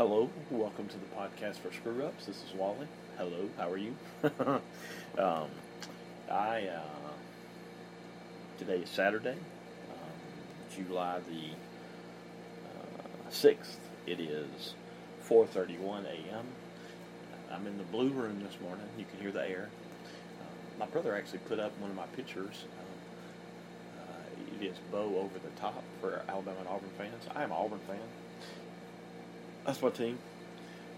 Hello, welcome to the podcast for Screw Ups. This is Wally. Hello, how are you? um, I uh, today is Saturday, um, July the uh, sixth. It is 4:31 a.m. I'm in the blue room this morning. You can hear the air. Uh, my brother actually put up one of my pictures. Um, uh, it is Bo over the top for Alabama and Auburn fans. I am an Auburn fan. That's my team.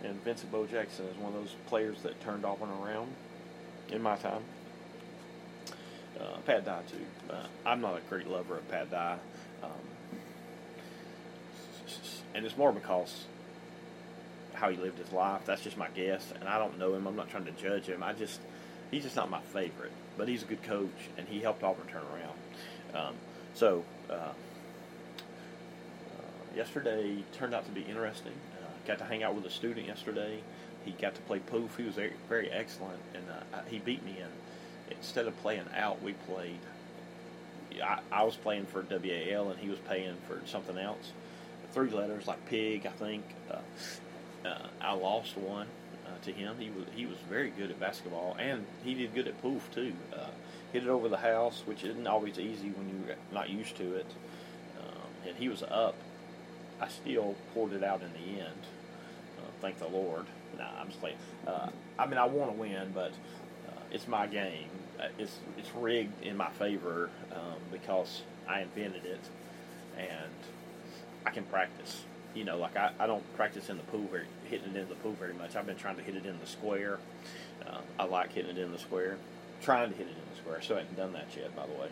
And Vincent Bo Jackson is one of those players that turned Auburn around in my time. Uh, Pat Dye too. Uh, I'm not a great lover of Pat Dye, um, and it's more because how he lived his life. That's just my guess, and I don't know him. I'm not trying to judge him. I just he's just not my favorite, but he's a good coach, and he helped Auburn turn around. Um, so uh, uh, yesterday turned out to be interesting. Uh, got to hang out with a student yesterday. He got to play poof. He was very, very excellent, and uh, he beat me in instead of playing out, we played. I, I was playing for WAL and he was paying for something else. Three letters like pig, I think. Uh, uh, I lost one uh, to him. He was he was very good at basketball and he did good at poof too. Uh, hit it over the house, which isn't always easy when you're not used to it. Um, and he was up. I still pulled it out in the end. Uh, thank the Lord. Nah, I'm just playing. Uh, I mean, I want to win, but it's my game. Uh, it's it's rigged in my favor um, because I invented it, and I can practice. You know, like I, I don't practice in the pool very hitting it in the pool very much. I've been trying to hit it in the square. Uh, I like hitting it in the square. Trying to hit it in the square. So I haven't done that yet, by the way.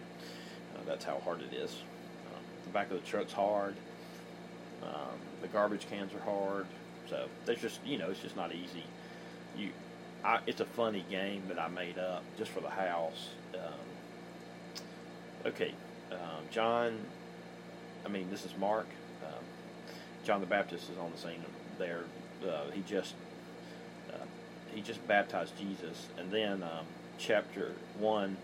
Uh, that's how hard it is. Um, the back of the truck's hard. Um, the garbage cans are hard. So there's just you know it's just not easy. You I, it's a funny game that I made up just for the house. Um, okay, um, John. I mean, this is Mark. Um, John the Baptist is on the scene there. Uh, he just uh, he just baptized Jesus, and then um, chapter one,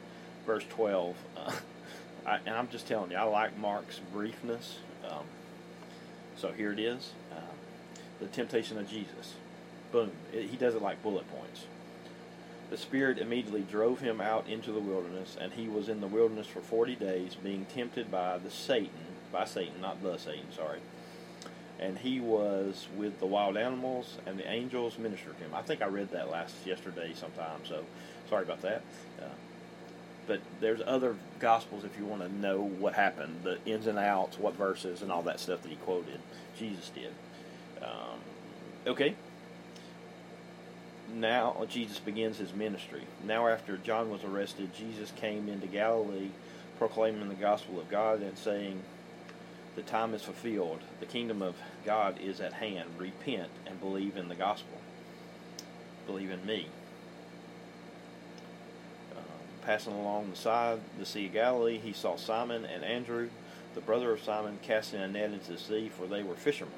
verse twelve. Uh, I, and I'm just telling you, I like Mark's briefness. Um, so here it is: uh, the temptation of Jesus boom. It, he does it like bullet points. The Spirit immediately drove him out into the wilderness, and he was in the wilderness for forty days, being tempted by the Satan, by Satan, not the Satan, sorry. And he was with the wild animals, and the angels ministered to him. I think I read that last yesterday sometime, so sorry about that. Uh, but there's other gospels if you want to know what happened, the ins and outs, what verses, and all that stuff that he quoted. Jesus did. Um, okay, now Jesus begins his ministry. Now, after John was arrested, Jesus came into Galilee proclaiming the gospel of God and saying, The time is fulfilled. The kingdom of God is at hand. Repent and believe in the gospel. Believe in me. Passing along the side, of the Sea of Galilee, he saw Simon and Andrew, the brother of Simon, casting a net into the sea, for they were fishermen.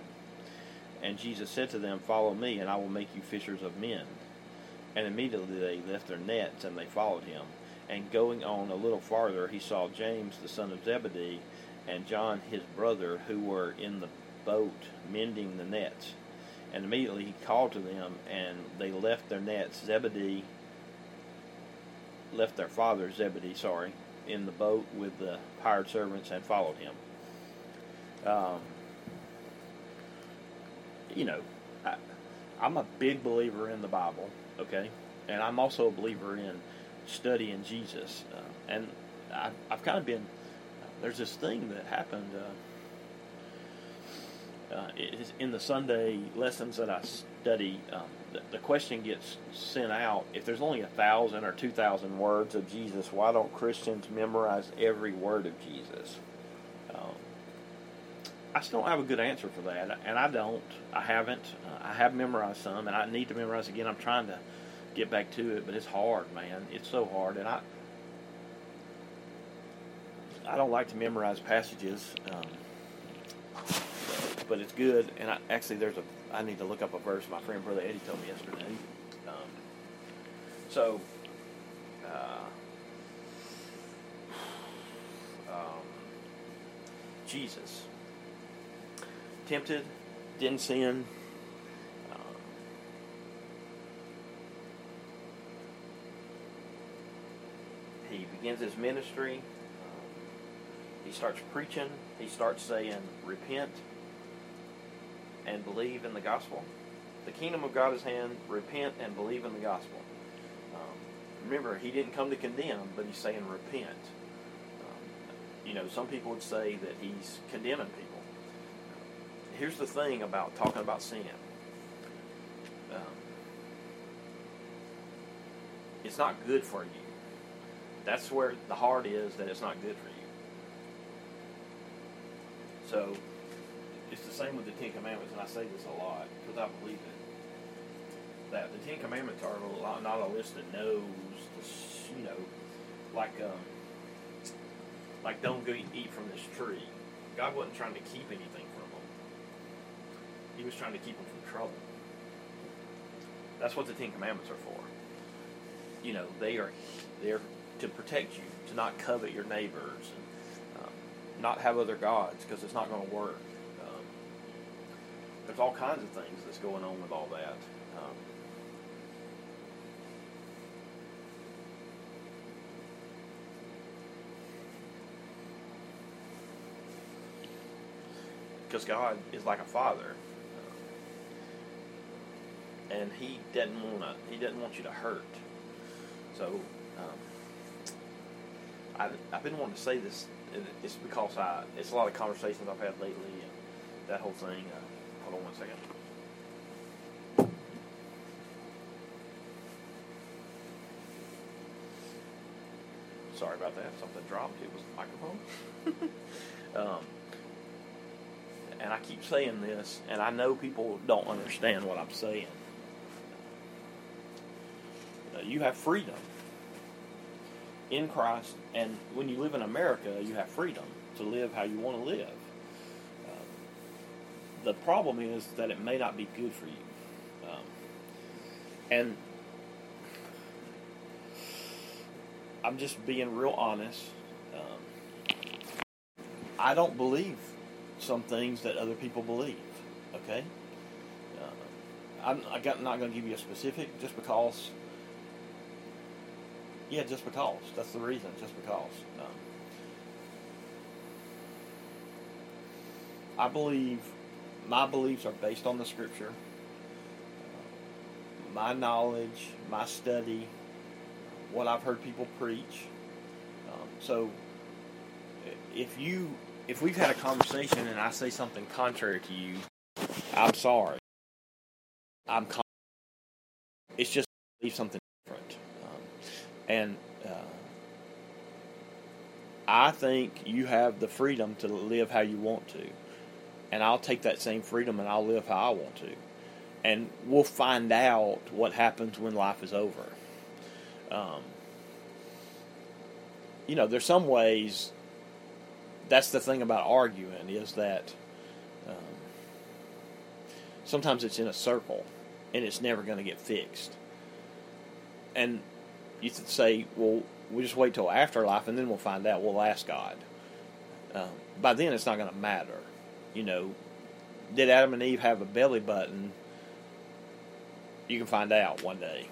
And Jesus said to them, Follow me, and I will make you fishers of men. And immediately they left their nets, and they followed him. And going on a little farther, he saw James the son of Zebedee and John his brother, who were in the boat mending the nets. And immediately he called to them, and they left their nets. Zebedee left their father, Zebedee, sorry, in the boat with the hired servants and followed him. Um, you know, I, I'm a big believer in the Bible, okay, and I'm also a believer in studying Jesus. Uh, and I, I've kind of been there's this thing that happened. Uh, uh, in the Sunday lessons that I study, um, the, question gets sent out. If there's only a thousand or two thousand words of Jesus, why don't Christians memorize every word of Jesus? I still don't have a good answer for that, and I don't. I haven't. Uh, I have memorized some, and I need to memorize again. I'm trying to get back to it, but it's hard, man. It's so hard, and I I don't like to memorize passages, um, but it's good. And I, actually, there's a I need to look up a verse. My friend Brother Eddie told me yesterday. Um, so, uh, um, Jesus tempted, didn't sin. Um, he begins his ministry. Um, he starts preaching. He starts saying, "Repent." And believe in the gospel. The kingdom of God is hand. Repent and believe in the gospel. Um, remember, he didn't come to condemn, but he's saying repent. Um, you know, some people would say that he's condemning people. Here's the thing about talking about sin. Um, it's not good for you. That's where the heart is that it's not good for you. So it's the same with the Ten Commandments, and I say this a lot because I believe it. That the Ten Commandments are not a list of no's, you know, like um, like don't go eat from this tree. God wasn't trying to keep anything from them. He was trying to keep them from trouble. That's what the Ten Commandments are for. You know, they are there to protect you, to not covet your neighbors, and um, not have other gods, because it's not going to work. Um, there's all kinds of things that's going on with all that. Um, because God is like a father, uh, and He doesn't want to. He doesn't want you to hurt. So, um, I've, I've been wanting to say this. It's because I. It's a lot of conversations I've had lately, and that whole thing. Uh, hold on one second. Sorry about that. Something dropped. It was the microphone. um, and I keep saying this, and I know people don't understand what I'm saying. Uh, you have freedom in Christ, and when you live in America, you have freedom to live how you want to live. The problem is that it may not be good for you. Um, and I'm just being real honest. Um, I don't believe some things that other people believe. Okay, uh, I'm, I got, not going to give you a specific just because. Yeah, just because. That's the reason. Just because. Um, I believe my beliefs are based on the Scripture. My knowledge, my study, what I've heard people preach. Um, so, if you if we've had a conversation and I say something contrary to you, I'm sorry. I'm. Con- it's just believe something different, um, and uh, I think you have the freedom to live how you want to, and I'll take that same freedom and I'll live how I want to, and we'll find out what happens when life is over. Um, you know, there's some ways that's the thing about arguing is that um, sometimes it's in a circle and it's never going to get fixed. And you could say, well, we'll just wait till afterlife and then we'll find out. We'll ask God. Um, by then, it's not going to matter. You know, did Adam and Eve have a belly button? You can find out one day.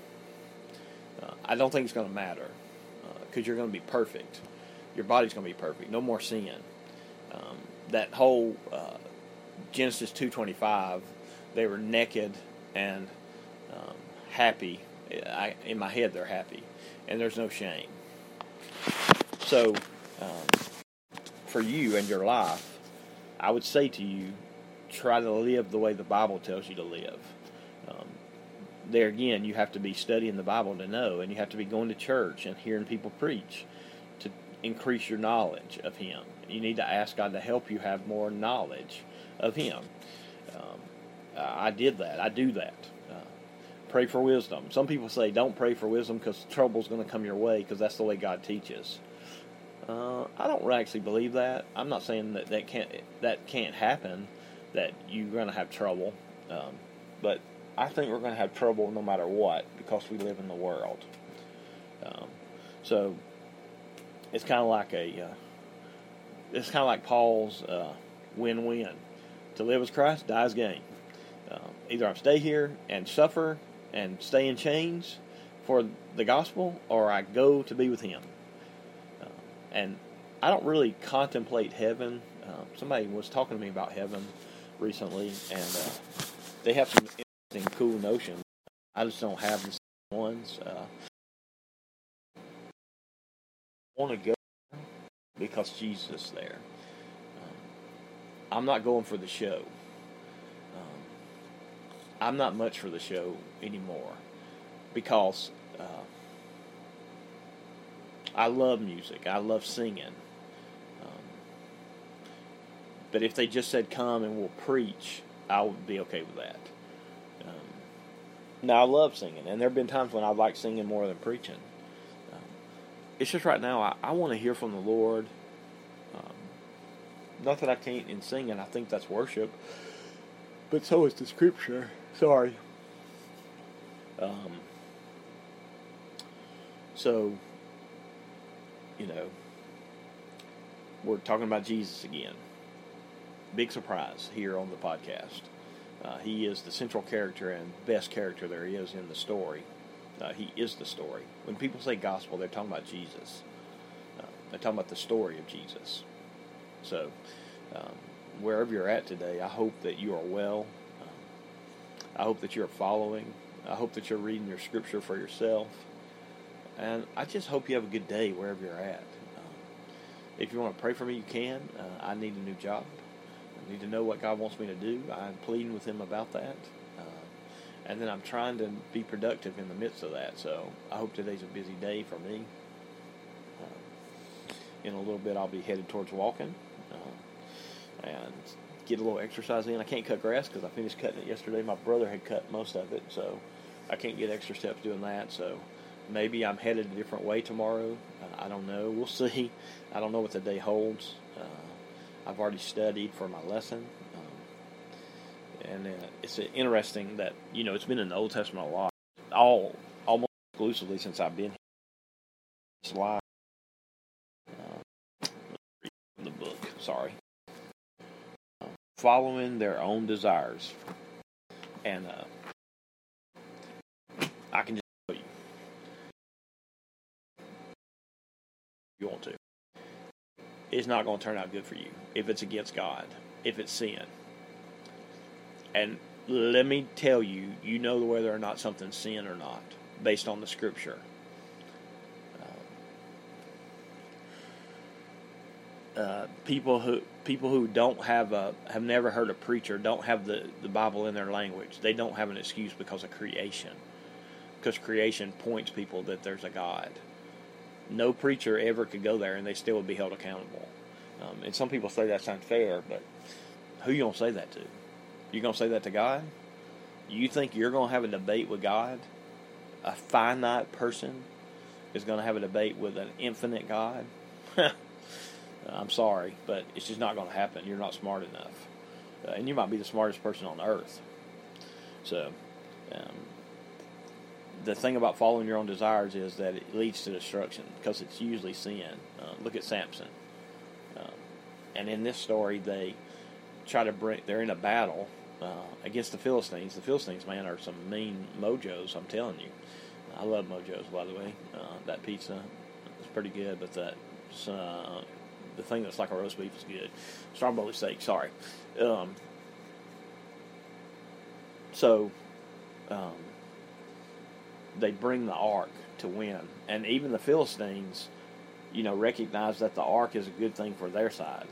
Uh, I don't think it's going to matter because uh, you're going to be perfect your body's going to be perfect. No more sin. Um, that whole uh, Genesis 2:25, they were naked and um, happy. I, in my head, they're happy, and there's no shame. So, um, for you and your life, I would say to you, try to live the way the Bible tells you to live. Um, there again, you have to be studying the Bible to know, and you have to be going to church and hearing people preach to increase your knowledge of Him. You need to ask God to help you have more knowledge of Him. Um, I did that. I do that. Uh, pray for wisdom. Some people say don't pray for wisdom because trouble's going to come your way because that's the way God teaches. Uh, I don't actually believe that. I'm not saying that that can't that can't happen. That you're going to have trouble, um, but I think we're going to have trouble no matter what because we live in the world. Um, so it's kind of like a uh, it's kind of like Paul's uh, win-win. To live as Christ, die as gain. Uh, either I stay here and suffer and stay in chains for the gospel, or I go to be with Him. And I don't really contemplate heaven. Uh, somebody was talking to me about heaven recently, and uh, they have some interesting, cool notions. I just don't have the same ones. Uh, want to go because Jesus is there. Um, I'm not going for the show. Um, I'm not much for the show anymore because uh, I love music. I love singing. Um, but if they just said, come and we'll preach, I would be okay with that. Um, now, I love singing, and there have been times when I've liked singing more than preaching. Um, it's just right now, I, I want to hear from the Lord. Um, not that I can't in singing, I think that's worship. But so is the scripture. Sorry. Um, so you know, we're talking about Jesus again. Big surprise here on the podcast. Uh, he is the central character and best character there is in the story. Uh, he is the story. When people say gospel, they're talking about Jesus. Uh, they're talking about the story of Jesus. So, um, wherever you're at today, I hope that you are well. Um, I hope that you're following. I hope that you're reading your scripture for yourself. And I just hope you have a good day wherever you're at. Um, if you want to pray for me, you can. Uh, I need a new job. I need to know what God wants me to do. I'm pleading with Him about that. Uh, and then I'm trying to be productive in the midst of that. So I hope today's a busy day for me. Uh, in a little bit, I'll be headed towards walking uh, and get a little exercise in. I can't cut grass because I finished cutting it yesterday. My brother had cut most of it, so I can't get extra steps doing that. So maybe I'm headed a different way tomorrow. Uh, I don't know. We'll see. I don't know what the day holds. Uh, I've already studied for my lesson. Um, and uh, it's interesting that, you know, it's been in the Old Testament a lot, all almost exclusively since I've been here. It's live. Uh, the book, sorry. Uh, following their own desires. And uh, I can just you want to. It's not going to turn out good for you if it's against God, if it's sin. And let me tell you, you know whether or not something's sin or not based on the scripture. Uh, people who people who don't have a have never heard a preacher don't have the, the Bible in their language. They don't have an excuse because of creation, because creation points people that there's a God no preacher ever could go there and they still would be held accountable. Um, and some people say that's unfair, but who you gonna say that to? You gonna say that to God? You think you're gonna have a debate with God? A finite person is gonna have a debate with an infinite God? I'm sorry, but it's just not gonna happen. You're not smart enough, uh, and you might be the smartest person on earth. So, um, the thing about following your own desires is that it leads to destruction because it's usually sin. Uh, look at Samson. Um, and in this story, they try to bring, they're in a battle uh, against the Philistines. The Philistines, man, are some mean mojos, I'm telling you. I love mojos, by the way. Uh, that pizza is pretty good, but that uh, the thing that's like a roast beef is good. Stromboli steak, sorry. Um, so, um, they bring the ark to win, and even the Philistines, you know, recognize that the ark is a good thing for their side,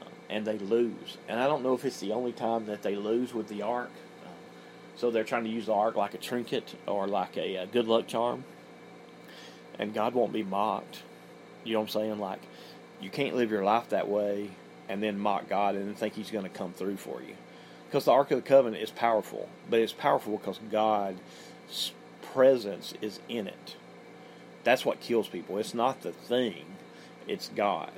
uh, and they lose. And I don't know if it's the only time that they lose with the ark. Uh, so they're trying to use the ark like a trinket or like a, a good luck charm, and God won't be mocked. You know what I'm saying? Like, you can't live your life that way and then mock God and think He's going to come through for you. Because the Ark of the Covenant is powerful, but it's powerful because God presence is in it. That's what kills people. It's not the thing, it's God.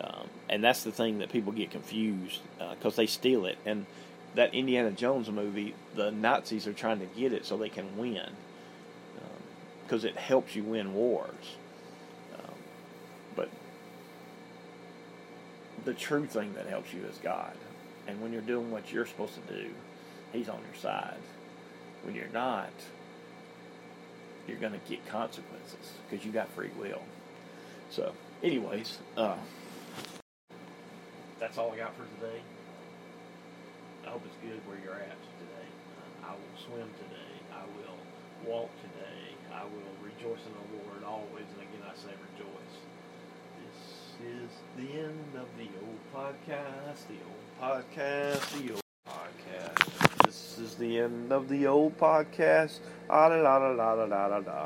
Um, and that's the thing that people get confused because uh, they steal it. And that Indiana Jones movie, the Nazis are trying to get it so they can win because um, it helps you win wars. Um, but the true thing that helps you is God. And when you're doing what you're supposed to do, He's on your side. When you're not, you're going to get consequences because you got free will. So, anyways, uh, that's all I got for today. I hope it's good where you're at today. Uh, I will swim today. I will walk today. I will rejoice in the Lord always. And again, I say rejoice. This is the end of the old podcast. The old podcast. The old the end of the old podcast. Ah, la, la, la, la, la, la.